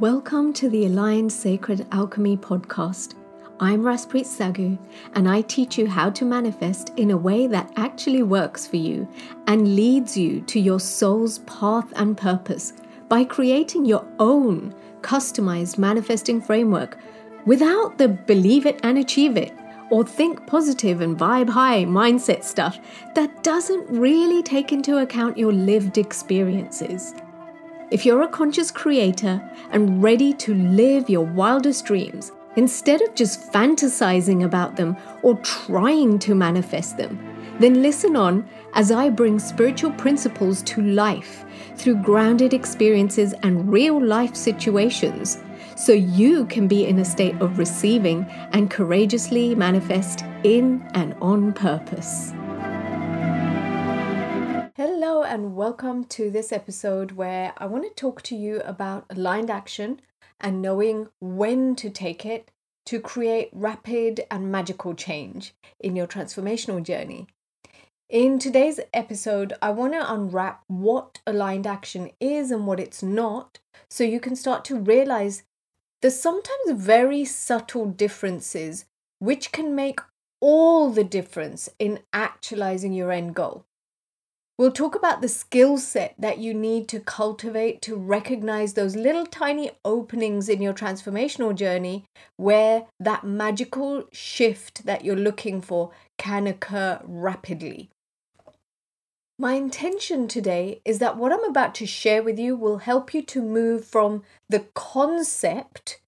Welcome to the Aligned Sacred Alchemy podcast. I'm Raspreet Sagu, and I teach you how to manifest in a way that actually works for you and leads you to your soul's path and purpose by creating your own customized manifesting framework without the believe it and achieve it or think positive and vibe high mindset stuff that doesn't really take into account your lived experiences. If you're a conscious creator and ready to live your wildest dreams, instead of just fantasizing about them or trying to manifest them, then listen on as I bring spiritual principles to life through grounded experiences and real life situations so you can be in a state of receiving and courageously manifest in and on purpose. And welcome to this episode where I want to talk to you about aligned action and knowing when to take it to create rapid and magical change in your transformational journey. In today's episode, I want to unwrap what aligned action is and what it's not so you can start to realize the sometimes very subtle differences which can make all the difference in actualizing your end goal. We'll talk about the skill set that you need to cultivate to recognize those little tiny openings in your transformational journey where that magical shift that you're looking for can occur rapidly. My intention today is that what I'm about to share with you will help you to move from the concept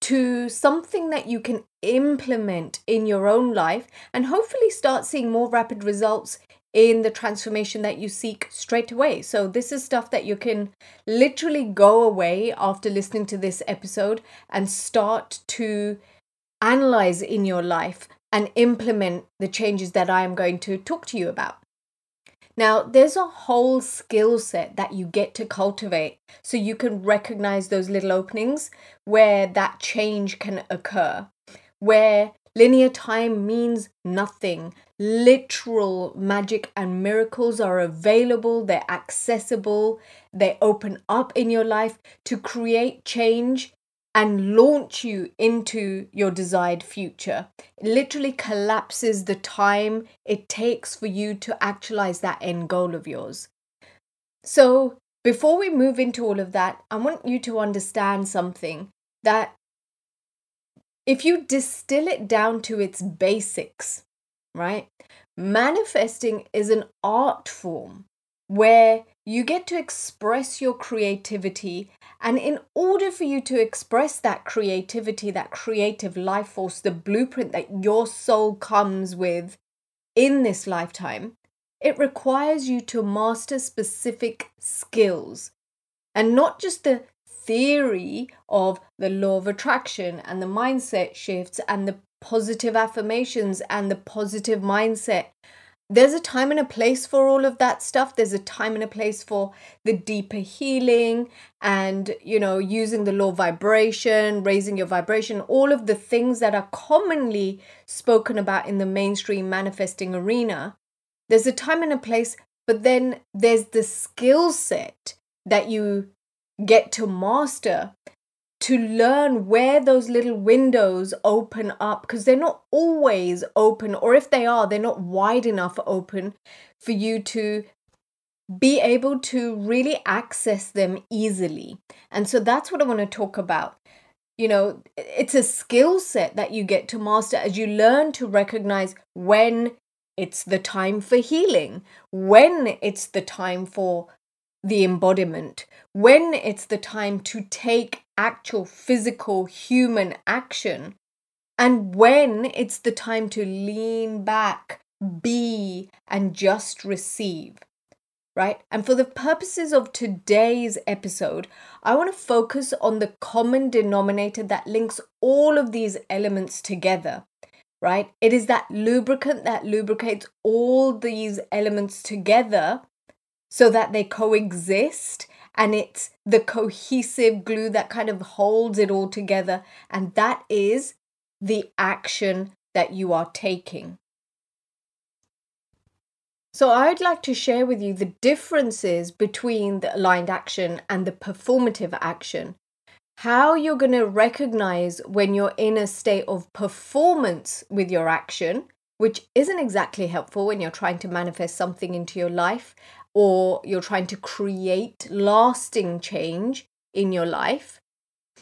to something that you can implement in your own life and hopefully start seeing more rapid results in the transformation that you seek straight away. So, this is stuff that you can literally go away after listening to this episode and start to analyze in your life and implement the changes that I am going to talk to you about. Now, there's a whole skill set that you get to cultivate so you can recognize those little openings where that change can occur, where linear time means nothing, literal magic and miracles are available, they're accessible, they open up in your life to create change and launch you into your desired future. It literally collapses the time it takes for you to actualize that end goal of yours. So, before we move into all of that, I want you to understand something that if you distill it down to its basics, right? Manifesting is an art form where you get to express your creativity. And in order for you to express that creativity, that creative life force, the blueprint that your soul comes with in this lifetime, it requires you to master specific skills and not just the theory of the law of attraction and the mindset shifts and the positive affirmations and the positive mindset. There's a time and a place for all of that stuff. There's a time and a place for the deeper healing and, you know, using the law vibration, raising your vibration, all of the things that are commonly spoken about in the mainstream manifesting arena. There's a time and a place, but then there's the skill set that you get to master to learn where those little windows open up because they're not always open, or if they are, they're not wide enough open for you to be able to really access them easily. And so that's what I want to talk about. You know, it's a skill set that you get to master as you learn to recognize when it's the time for healing, when it's the time for the embodiment, when it's the time to take actual physical human action, and when it's the time to lean back, be, and just receive. Right? And for the purposes of today's episode, I want to focus on the common denominator that links all of these elements together right? It is that lubricant that lubricates all these elements together so that they coexist and it's the cohesive glue that kind of holds it all together. And that is the action that you are taking. So, I'd like to share with you the differences between the aligned action and the performative action. how you're going to recognize when you're in a state of performance with your action, which isn't exactly helpful when you're trying to manifest something into your life or you're trying to create lasting change in your life.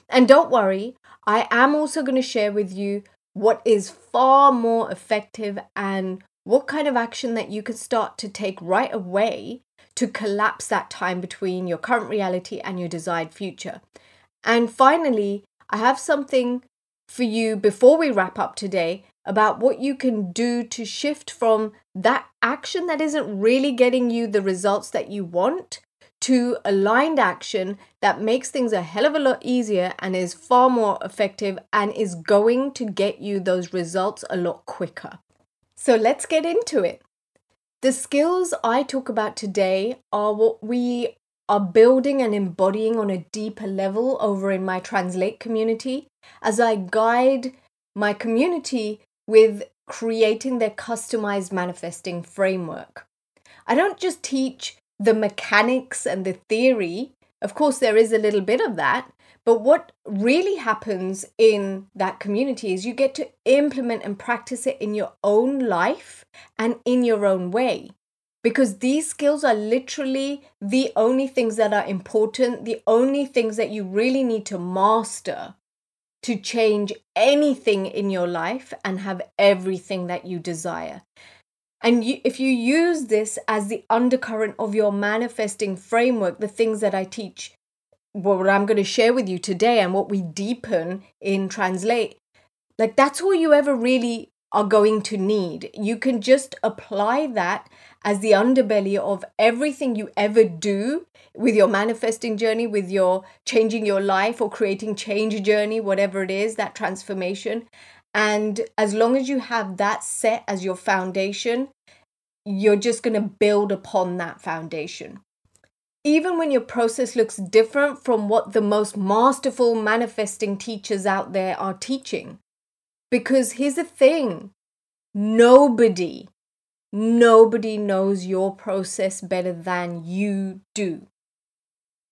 And don't worry, I am also going to share with you what is far more effective and what kind of action that you can start to take right away to collapse that time between your current reality and your desired future. And finally, I have something for you before we wrap up today about what you can do to shift from that action that isn't really getting you the results that you want to aligned action that makes things a hell of a lot easier and is far more effective and is going to get you those results a lot quicker. So let's get into it. The skills I talk about today are what we are building and embodying on a deeper level over in my Translate community as I guide my community with creating their customized manifesting framework. I don't just teach the mechanics and the theory. Of course, there is a little bit of that. But what really happens in that community is you get to implement and practice it in your own life and in your own way because these skills are literally the only things that are important, the only things that you really need to master to change anything in your life and have everything that you desire. And you, if you use this as the undercurrent of your manifesting framework, the things that I teach, what I'm going to share with you today, and what we deepen in Translate, like that's all you ever really are going to need. You can just apply that as the underbelly of everything you ever do with your manifesting journey, with your changing your life or creating change journey, whatever it is, that transformation. And as long as you have that set as your foundation, you're just going to build upon that foundation. Even when your process looks different from what the most masterful manifesting teachers out there are teaching. Because here's the thing nobody, nobody knows your process better than you do.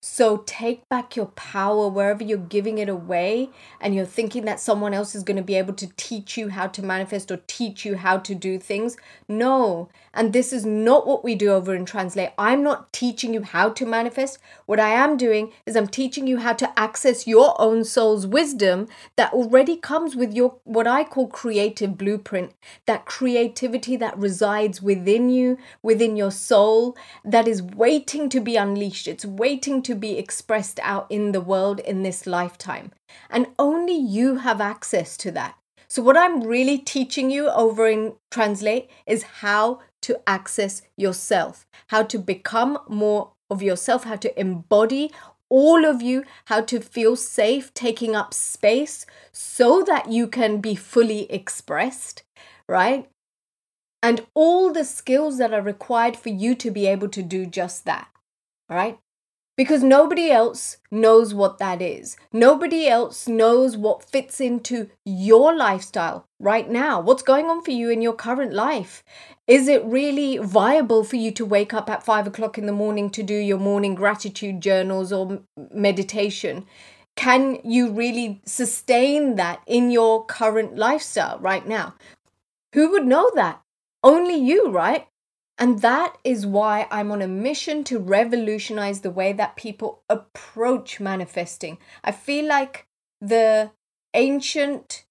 So take back your power wherever you're giving it away and you're thinking that someone else is going to be able to teach you how to manifest or teach you how to do things. No. And this is not what we do over in Translate. I'm not teaching you how to manifest. What I am doing is I'm teaching you how to access your own soul's wisdom that already comes with your what I call creative blueprint, that creativity that resides within you, within your soul, that is waiting to be unleashed. It's waiting to be expressed out in the world in this lifetime. And only you have access to that. So, what I'm really teaching you over in Translate is how to access yourself, how to become more of yourself, how to embody all of you, how to feel safe taking up space so that you can be fully expressed, right? And all the skills that are required for you to be able to do just that, right? Because nobody else knows what that is. Nobody else knows what fits into your lifestyle right now. What's going on for you in your current life? Is it really viable for you to wake up at five o'clock in the morning to do your morning gratitude journals or meditation? Can you really sustain that in your current lifestyle right now? Who would know that? Only you, right? And that is why I'm on a mission to revolutionize the way that people approach manifesting. I feel like the ancient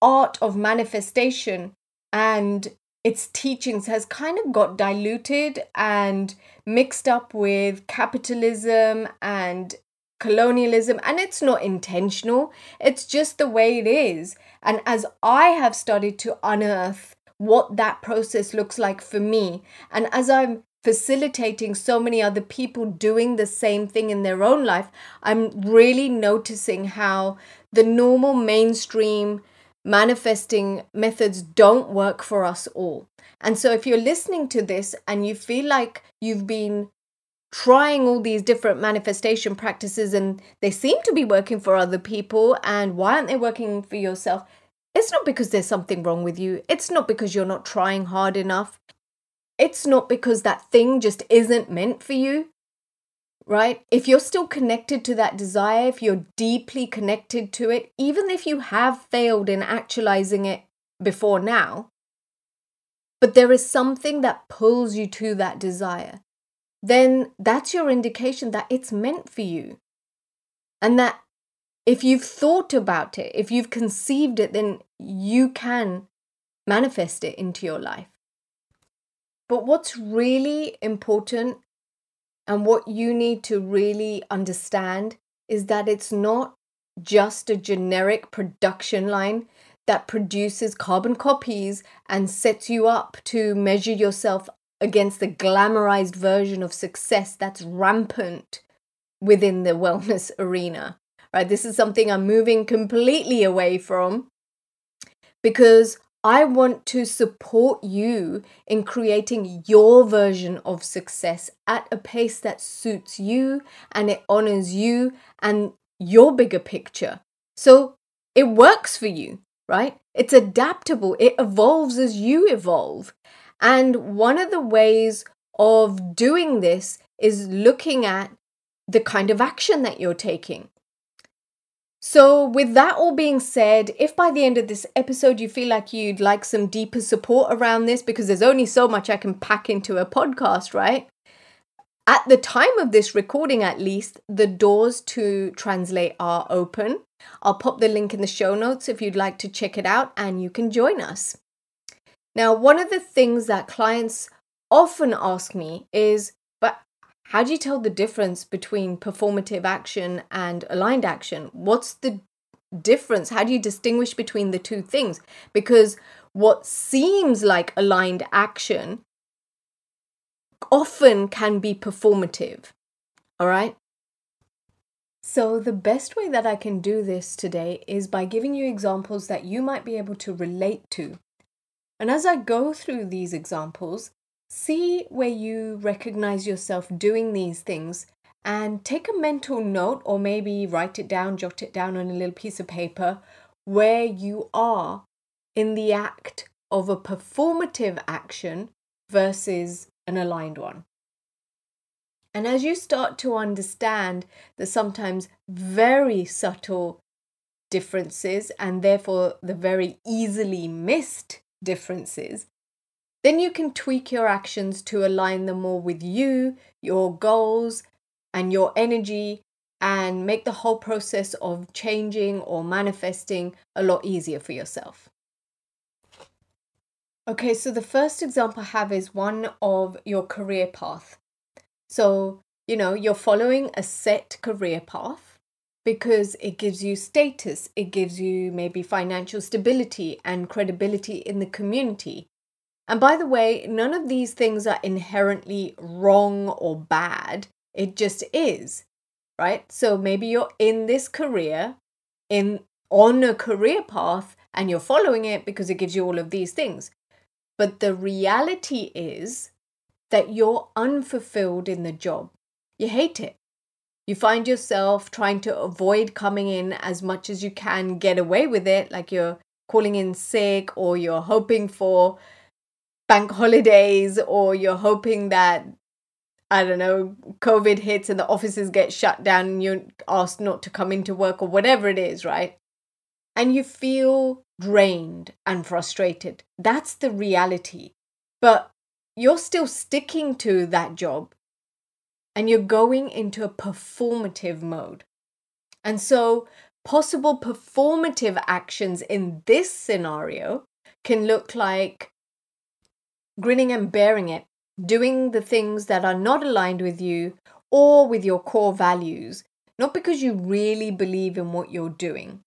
art of manifestation and its teachings has kind of got diluted and mixed up with capitalism and colonialism. And it's not intentional. It's just the way it is. And as i have started to unearth what that process looks like for me. And as I'm facilitating so many other people doing the same thing in their own life, I'm really noticing how the normal mainstream manifesting methods don't work for us all. And so if you're listening to this and you feel like you've been trying all these different manifestation practices and they seem to be working for other people and why aren't they working for yourself it's not because there's something wrong with you. It's not because you're not trying hard enough. It's not because that thing just isn't meant for you. right? If you're still connected to that desire, if you're deeply connected to it, even if you have failed in actualizing it before now, but there is something that pulls you to that desire, then that's your indication that it's meant for you. And that if you've thought about it, if you've conceived it, then you can manifest it into your life. But what's really important and what you need to really understand is that it's not just a generic production line that produces carbon copies and sets you up to measure yourself against the glamorized version of success that's rampant within the wellness arena. Right? This is something I'm moving completely away from because I want to support you in creating your version of success at a pace that suits you and it honors you and your bigger picture. So it works for you, right? It's adaptable, it evolves as you evolve. And one of the ways of doing this is looking at the kind of action that you're taking. So, with that all being said, if by the end of this episode you feel like you'd like some deeper support around this, because there's only so much I can pack into a podcast, right? At the time of this recording, at least, the doors to translate are open. I'll pop the link in the show notes if you'd like to check it out and you can join us. Now, one of the things that clients often ask me is how do you tell the difference between performative action and aligned action? What's the difference? How do you distinguish between the two things? Because what seems like aligned action often can be performative. All right? So, the best way that I can do this today is by giving you examples that you might be able to relate to. And as I go through these examples, See where you recognize yourself doing these things and take a mental note or maybe write it down, jot it down on a little piece of paper where you are in the act of a performative action versus an aligned one. And as you start to understand the sometimes very subtle differences and therefore the very easily missed differences, then you can tweak your actions to align them more with you, your goals, and your energy, and make the whole process of changing or manifesting a lot easier for yourself. Okay, so the first example I have is one of your career path. So, you know, you're following a set career path because it gives you status, it gives you maybe financial stability and credibility in the community. And by the way, none of these things are inherently wrong or bad. It just is, right? So maybe you're in this career, in on a career path, and you're following it because it gives you all of these things. But the reality is that you're unfulfilled in the job. You hate it. You find yourself trying to avoid coming in as much as you can, get away with it, like you're calling in sick or you're hoping for bank holidays or you're hoping that I don't know, COVID hits and the offices get shut down and you're asked not to come into work or whatever it is, right? And you feel drained and frustrated. That's the reality. But you're still sticking to that job and you're going into a performative mode. And so, possible performative actions in this scenario can look like grinning and bearing it, doing the things that are not aligned with you or with your core values, not because you really believe in what you're doing.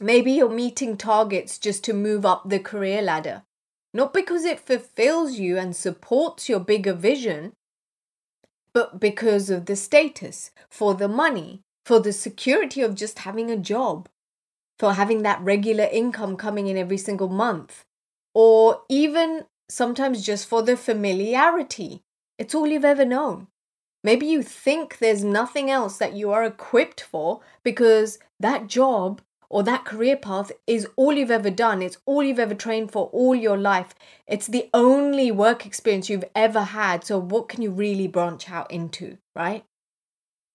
Maybe you're meeting targets just to move up the career ladder, not because it fulfills you and supports your bigger vision, but because of the status, for the money, for the security of just having a job, for having that regular income coming in every single month, or even sometimes just for the familiarity. It's all you've ever known. Maybe you think there's nothing else that you are equipped for because that job or that career path is all you've ever done. It's all you've ever trained for all your life. It's the only work experience you've ever had. So, what can you really branch out into, right?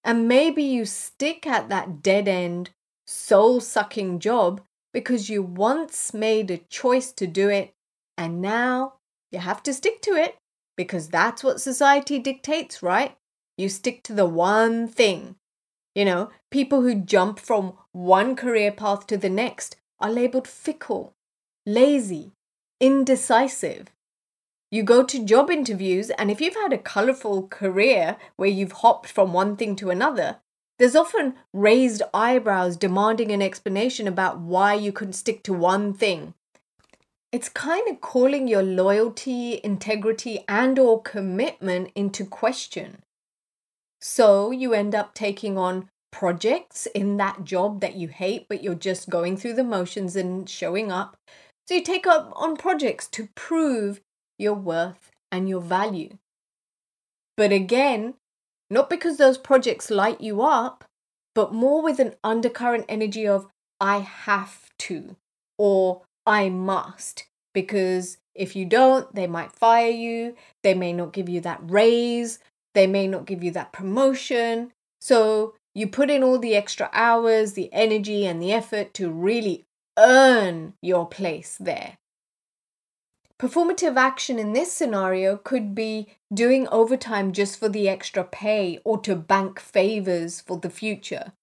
And maybe you stick at that dead end, soul sucking job because you once made a choice to do it and now you have to stick to it because that's what society dictates, right? You stick to the one thing. You know, people who jump from one career path to the next are labeled fickle, lazy, indecisive. You go to job interviews, and if you've had a colorful career where you've hopped from one thing to another, there's often raised eyebrows demanding an explanation about why you couldn't stick to one thing. It's kind of calling your loyalty, integrity, and or commitment into question. So you end up taking on projects in that job that you hate, but you're just going through the motions and showing up. So you take up on projects to prove your worth and your value. But again, not because those projects light you up, but more with an undercurrent energy of, I have to, or I must. Because if you don't, they might fire you, they may not give you that raise, they may not give you that promotion. So you put in all the extra hours, the energy, and the effort to really earn your place there. Performative action in this scenario could be doing overtime just for the extra pay or to bank favors for the future.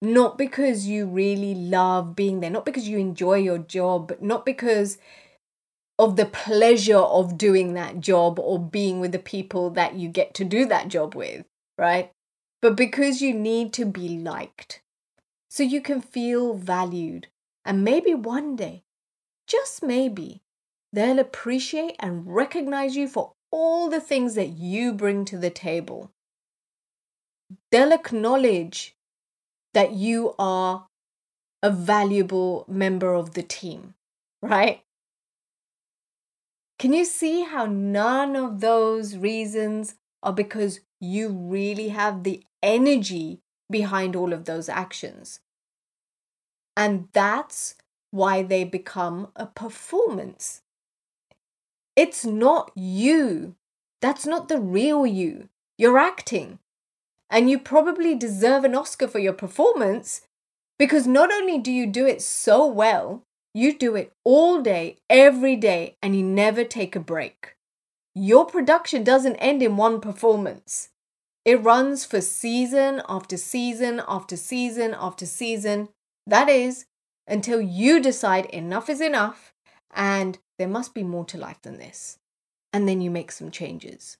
Not because you really love being there, not because you enjoy your job, not because of the pleasure of doing that job or being with the people that you get to do that job with, right? But because you need to be liked. So you can feel valued. And maybe one day, just maybe, They'll appreciate and recognize you for all the things that you bring to the table. They'll acknowledge that you are a valuable member of the team, right? Can you see how none of those reasons are because you really have the energy behind all of those actions? And that's why they become a performance. It's not you. That's not the real you. You're acting. And you probably deserve an Oscar for your performance because not only do you do it so well, you do it all day, every day, and you never take a break. Your production doesn't end in one performance. It runs for season after season after season after season. That is, until you decide enough is enough and there must be more to life than this. And then you make some changes.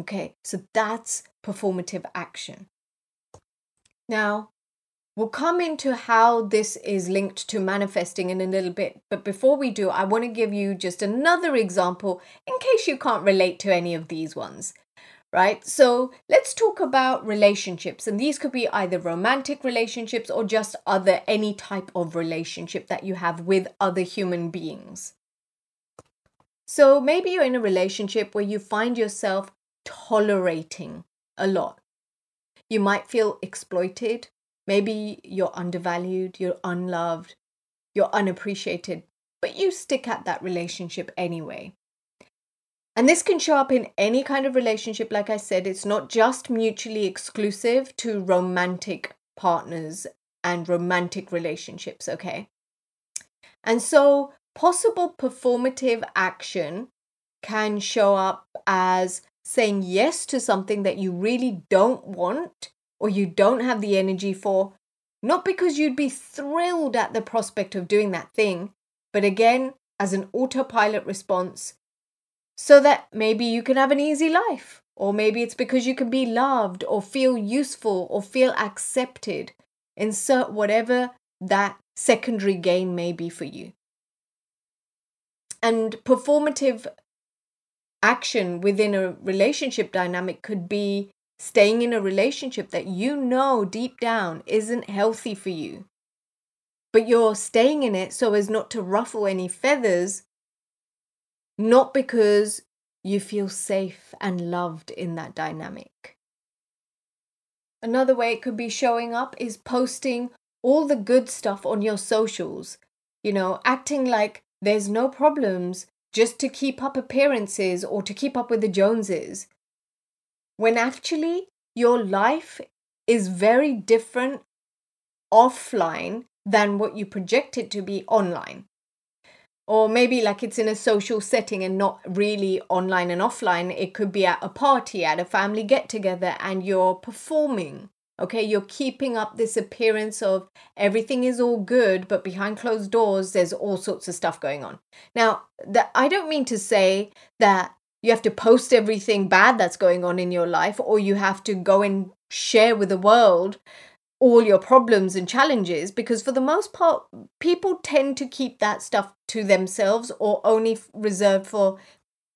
Okay, so that's performative action. Now, we'll come into how this is linked to manifesting in a little bit. But before we do, I want to give you just another example in case you can't relate to any of these ones right? So let's talk about relationships. And these could be either romantic relationships or just other, any type of relationship that you have with other human beings. So maybe you're in a relationship where you find yourself tolerating a lot. You might feel exploited. Maybe you're undervalued, you're unloved, you're unappreciated, but you stick at that relationship anyway. And this can show up in any kind of relationship. Like I said, it's not just mutually exclusive to romantic partners and romantic relationships, okay? And so, possible performative action can show up as saying yes to something that you really don't want or you don't have the energy for, not because you'd be thrilled at the prospect of doing that thing, but again, as an autopilot response so that maybe you can have an easy life. Or maybe it's because you can be loved or feel useful or feel accepted. Insert whatever that secondary gain may be for you. And performative action within a relationship dynamic could be staying in a relationship that you know deep down isn't healthy for you. But you're staying in it so as not to ruffle any feathers not because you feel safe and loved in that dynamic. Another way it could be showing up is posting all the good stuff on your socials, you know, acting like there's no problems just to keep up appearances or to keep up with the Joneses. When actually, your life is very different offline than what you project it to be online. Or maybe like it's in a social setting and not really online and offline. It could be at a party, at a family get together, and you're performing. Okay, you're keeping up this appearance of everything is all good, but behind closed doors, there's all sorts of stuff going on. Now, that I don't mean to say that you have to post everything bad that's going on in your life, or you have to go and share with the world all your problems and challenges because for the most part people tend to keep that stuff to themselves or only reserved for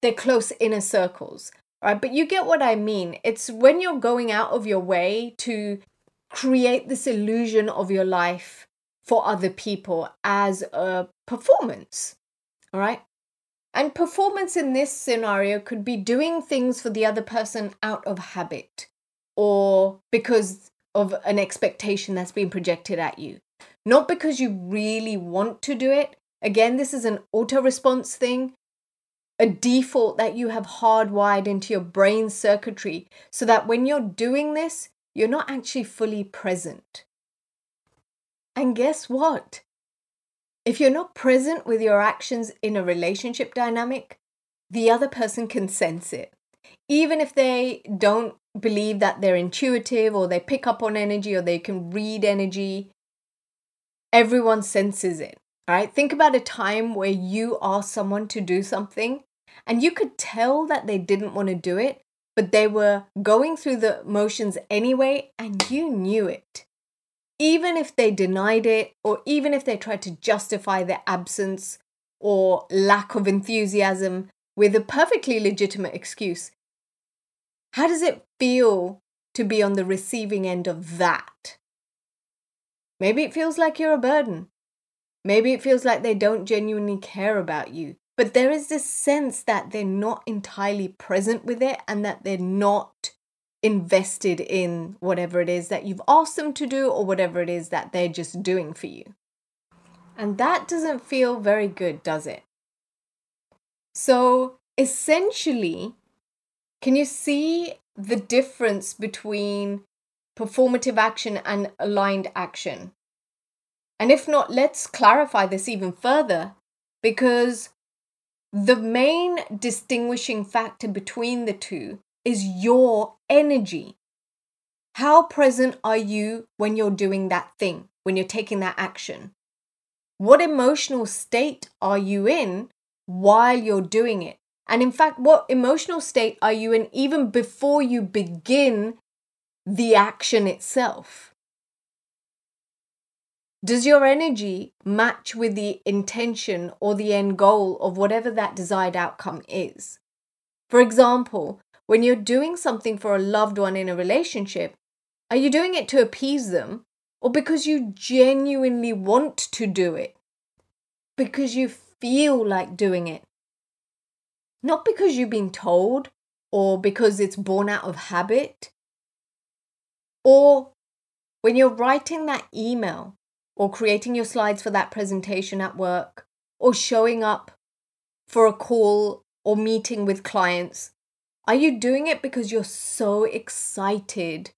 their close inner circles right but you get what i mean it's when you're going out of your way to create this illusion of your life for other people as a performance all right and performance in this scenario could be doing things for the other person out of habit or because of an expectation that's being projected at you. Not because you really want to do it. Again, this is an auto response thing, a default that you have hardwired into your brain circuitry so that when you're doing this, you're not actually fully present. And guess what? If you're not present with your actions in a relationship dynamic, the other person can sense it. Even if they don't believe that they're intuitive or they pick up on energy or they can read energy. Everyone senses it. All right. Think about a time where you asked someone to do something and you could tell that they didn't want to do it, but they were going through the motions anyway and you knew it. Even if they denied it or even if they tried to justify their absence or lack of enthusiasm with a perfectly legitimate excuse, how does it feel to be on the receiving end of that? Maybe it feels like you're a burden. Maybe it feels like they don't genuinely care about you. But there is this sense that they're not entirely present with it and that they're not invested in whatever it is that you've asked them to do or whatever it is that they're just doing for you. And that doesn't feel very good, does it? So essentially, can you see the difference between performative action and aligned action? And if not, let's clarify this even further because the main distinguishing factor between the two is your energy. How present are you when you're doing that thing, when you're taking that action? What emotional state are you in while you're doing it? And in fact, what emotional state are you in even before you begin the action itself? Does your energy match with the intention or the end goal of whatever that desired outcome is? For example, when you're doing something for a loved one in a relationship, are you doing it to appease them or because you genuinely want to do it? Because you feel like doing it? not because you've been told or because it's born out of habit, or when you're writing that email or creating your slides for that presentation at work or showing up for a call or meeting with clients, are you doing it because you're so excited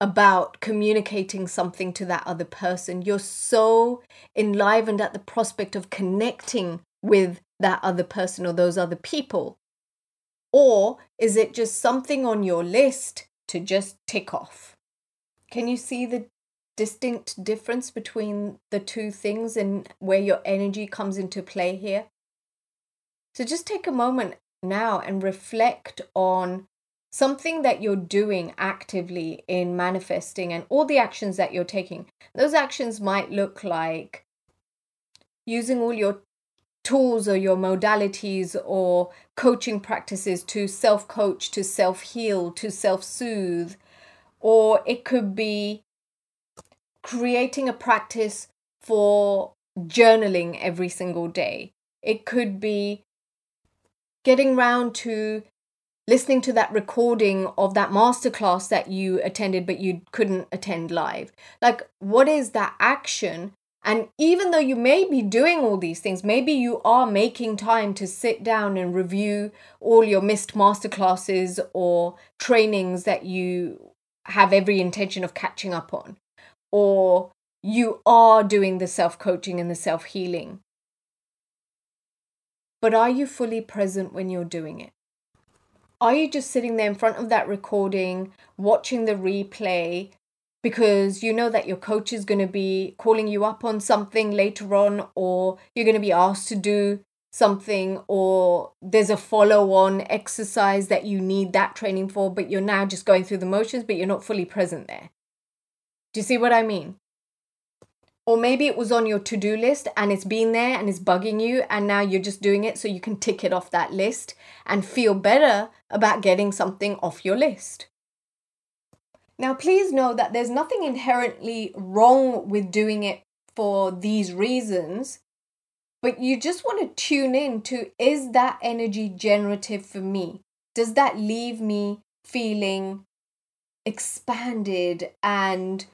about communicating something to that other person? You're so enlivened at the prospect of connecting with that other person or those other people? Or is it just something on your list to just tick off? Can you see the distinct difference between the two things and where your energy comes into play here? So just take a moment now and reflect on something that you're doing actively in manifesting and all the actions that you're taking. Those actions might look like using all your tools or your modalities or coaching practices to self coach, to self heal, to self soothe. Or it could be creating a practice for journaling every single day. It could be getting round to listening to that recording of that masterclass that you attended but you couldn't attend live. Like, what is that action and even though you may be doing all these things, maybe you are making time to sit down and review all your missed masterclasses or trainings that you have every intention of catching up on, or you are doing the self coaching and the self healing. But are you fully present when you're doing it? Are you just sitting there in front of that recording, watching the replay, because you know that your coach is going to be calling you up on something later on, or you're going to be asked to do something, or there's a follow on exercise that you need that training for, but you're now just going through the motions, but you're not fully present there? Do you see what I mean? Or maybe it was on your to do list and it's been there and it's bugging you, and now you're just doing it so you can tick it off that list and feel better about getting something off your list. Now, please know that there's nothing inherently wrong with doing it for these reasons, but you just want to tune in to is that energy generative for me? Does that leave me feeling expanded and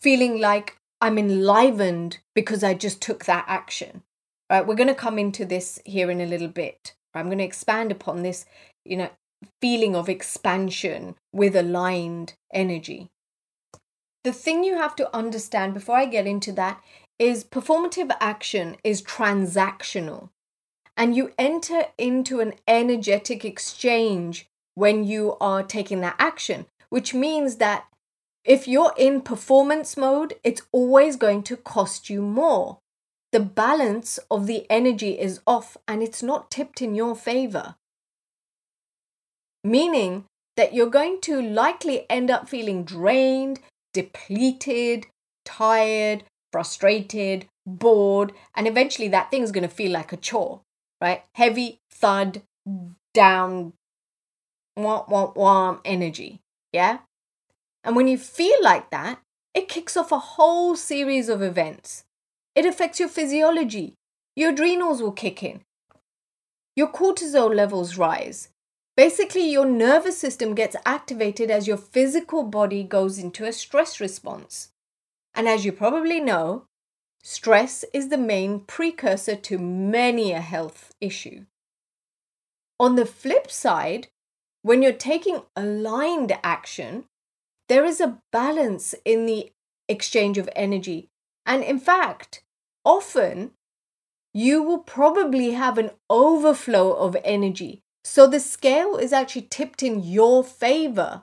feeling like I'm enlivened because I just took that action. Right, we're going to come into this here in a little bit. I'm going to expand upon this, you know, feeling of expansion with aligned energy. The thing you have to understand before I get into that is performative action is transactional. And you enter into an energetic exchange when you are taking that action, which means that if you're in performance mode, it's always going to cost you more. The balance of the energy is off and it's not tipped in your favor. Meaning that you're going to likely end up feeling drained, depleted, tired, frustrated, bored, and eventually that thing's going to feel like a chore, right? Heavy, thud, down, womp, womp, womp energy. Yeah? And when you feel like that, it kicks off a whole series of events. It affects your physiology. Your adrenals will kick in. Your cortisol levels rise. Basically, your nervous system gets activated as your physical body goes into a stress response. And as you probably know, stress is the main precursor to many a health issue. On the flip side, when you're taking aligned action, there is a balance in the exchange of energy. And in fact, often you will probably have an overflow of energy. So the scale is actually tipped in your favor.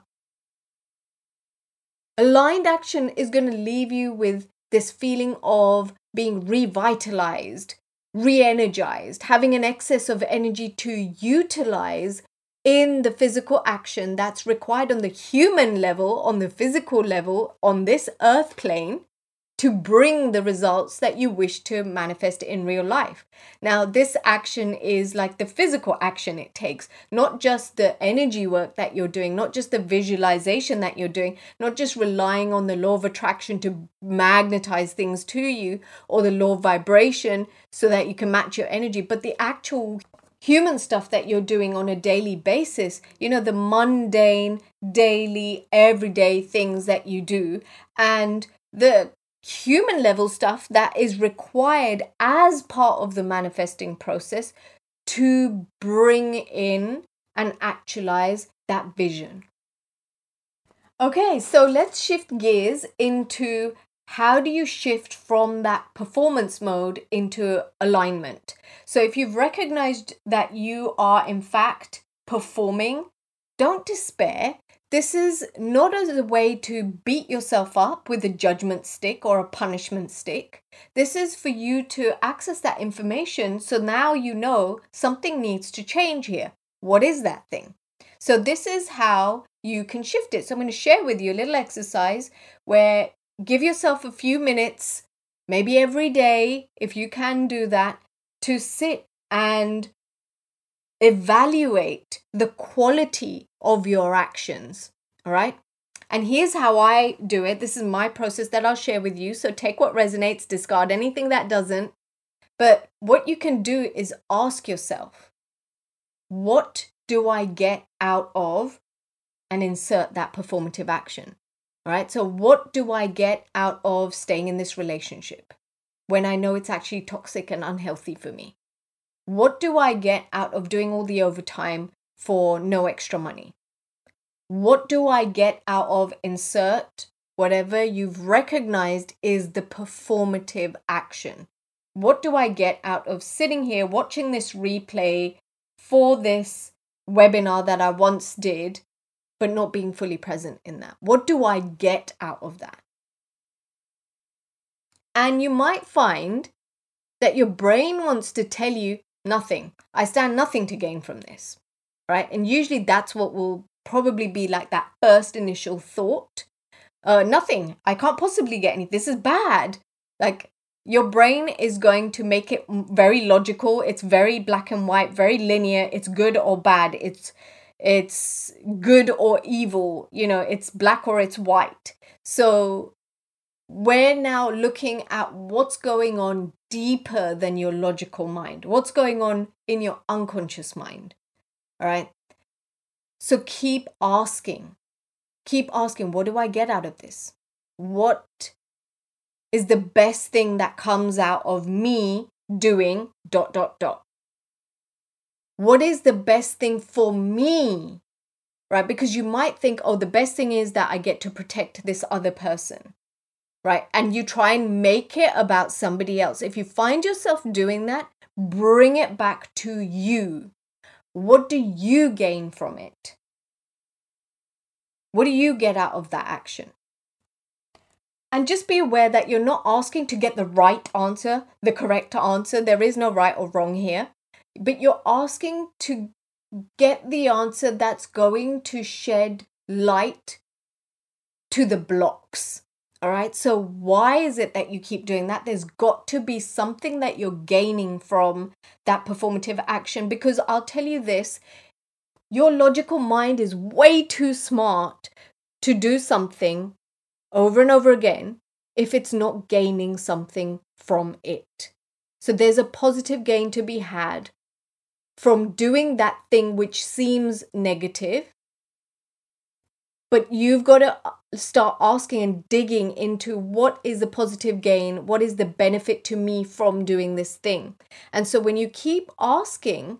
Aligned action is going to leave you with this feeling of being revitalized, re energized, having an excess of energy to utilize in the physical action that's required on the human level, on the physical level, on this earth plane to bring the results that you wish to manifest in real life. Now, this action is like the physical action it takes, not just the energy work that you're doing, not just the visualization that you're doing, not just relying on the law of attraction to magnetize things to you or the law of vibration so that you can match your energy, but the actual human stuff that you're doing on a daily basis, you know, the mundane, daily, everyday things that you do, and the human level stuff that is required as part of the manifesting process to bring in and actualize that vision. Okay, so let's shift gears into how do you shift from that performance mode into alignment? So, if you've recognized that you are in fact performing, don't despair. This is not as a way to beat yourself up with a judgment stick or a punishment stick. This is for you to access that information so now you know something needs to change here. What is that thing? So, this is how you can shift it. So, I'm going to share with you a little exercise where give yourself a few minutes, maybe every day, if you can do that, to sit and evaluate the quality of your actions. All right. And here's how I do it. This is my process that I'll share with you. So take what resonates, discard anything that doesn't. But what you can do is ask yourself, what do I get out of? And insert that performative action. All right. So, what do I get out of staying in this relationship when I know it's actually toxic and unhealthy for me? What do I get out of doing all the overtime for no extra money? What do I get out of insert whatever you've recognized is the performative action? What do I get out of sitting here watching this replay for this webinar that I once did, but not being fully present in that? What do I get out of that? And you might find that your brain wants to tell you nothing. I stand nothing to gain from this, right? And usually that's what will probably be like that first initial thought. Uh, nothing. I can't possibly get anything. This is bad. Like your brain is going to make it very logical. It's very black and white, very linear. It's good or bad. It's it's good or evil. You know, it's black or it's white. So we're now looking at what's going on deeper than your logical mind, what's going on in your unconscious mind. All right. So keep asking. Keep asking, what do I get out of this? What is the best thing that comes out of me doing dot dot dot? What is the best thing for me? Right? Because you might think, oh, the best thing is that I get to protect this other person right? And you try and make it about somebody else. If you find yourself doing that, bring it back to you. What do you gain from it? What do you get out of that action? And just be aware that you're not asking to get the right answer, the correct answer. There is no right or wrong here. But you're asking to get the answer that's going to shed light to the blocks all right. So, why is it that you keep doing that? There's got to be something that you're gaining from that performative action. Because I'll tell you this your logical mind is way too smart to do something over and over again if it's not gaining something from it. So, there's a positive gain to be had from doing that thing which seems negative but you've got to uh, start asking and digging into what is the positive gain what is the benefit to me from doing this thing. And so when you keep asking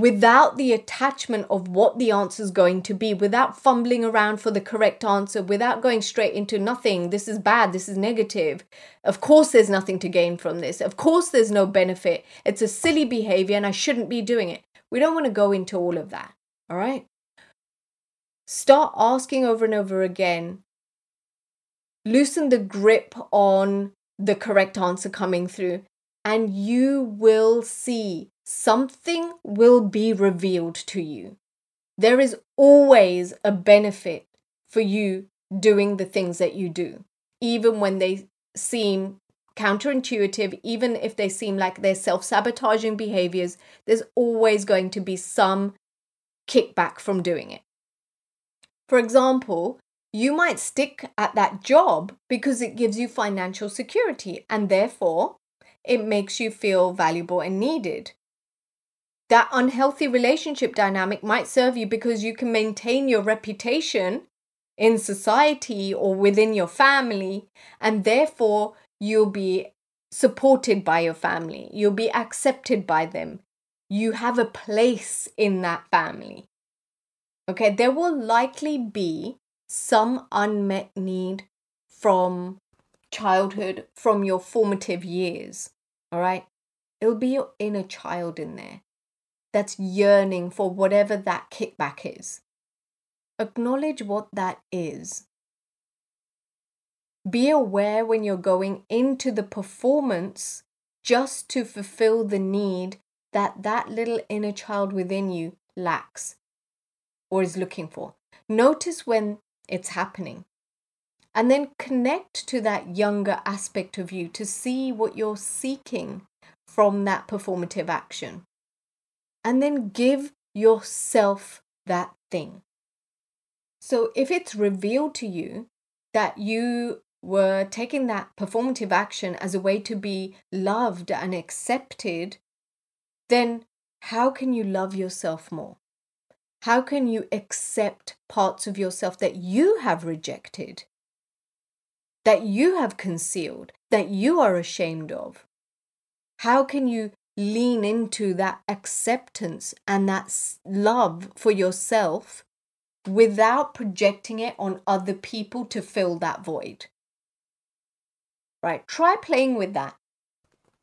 without the attachment of what the answer is going to be without fumbling around for the correct answer without going straight into nothing this is bad this is negative. Of course there's nothing to gain from this. Of course there's no benefit. It's a silly behavior and i shouldn't be doing it. We don't want to go into all of that all right? Start asking over and over again. Loosen the grip on the correct answer coming through, and you will see something will be revealed to you. There is always a benefit for you doing the things that you do, even when they seem counterintuitive, even if they seem like they're self sabotaging behaviors, there's always going to be some kickback from doing it. For example, you might stick at that job because it gives you financial security and therefore it makes you feel valuable and needed. That unhealthy relationship dynamic might serve you because you can maintain your reputation in society or within your family, and therefore you'll be supported by your family, you'll be accepted by them, you have a place in that family. Okay, there will likely be some unmet need from childhood, from your formative years. All right, it'll be your inner child in there that's yearning for whatever that kickback is. Acknowledge what that is. Be aware when you're going into the performance just to fulfill the need that that little inner child within you lacks or is looking for. Notice when it's happening. And then connect to that younger aspect of you to see what you're seeking from that performative action. And then give yourself that thing. So if it's revealed to you that you were taking that performative action as a way to be loved and accepted, then how can you love yourself more? How can you accept parts of yourself that you have rejected, that you have concealed, that you are ashamed of? How can you lean into that acceptance and that love for yourself without projecting it on other people to fill that void. Right? Try playing with that.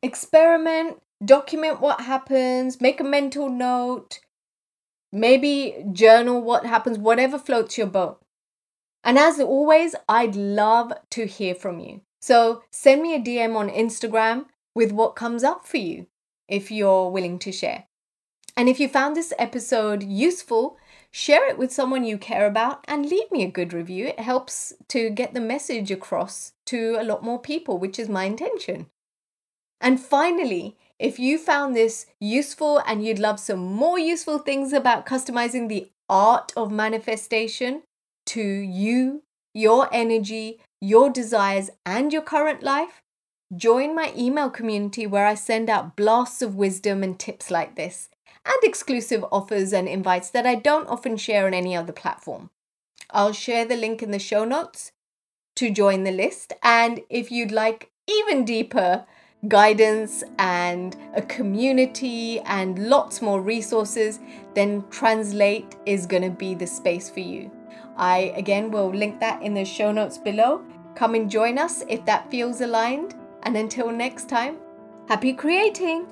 Experiment, document what happens, make a mental note, maybe journal what happens, whatever floats your boat. And as always, I'd love to hear from you. So send me a DM on Instagram with what comes up for you if you're willing to share. And if you found this episode useful, share it with someone you care about and leave me a good review. It helps to get the message across to a lot more people, which is my intention. And finally, if you found this useful and you'd love some more useful things about customizing the art of manifestation to you, your energy, your desires, and your current life, join my email community where I send out blasts of wisdom and tips like this, and exclusive offers and invites that I don't often share on any other platform. I'll share the link in the show notes to join the list, and if you'd like even deeper guidance and a community and lots more resources, then Translate is going to be the space for you. I again will link that in the show notes below. Come and join us if that feels aligned. And until next time, happy creating!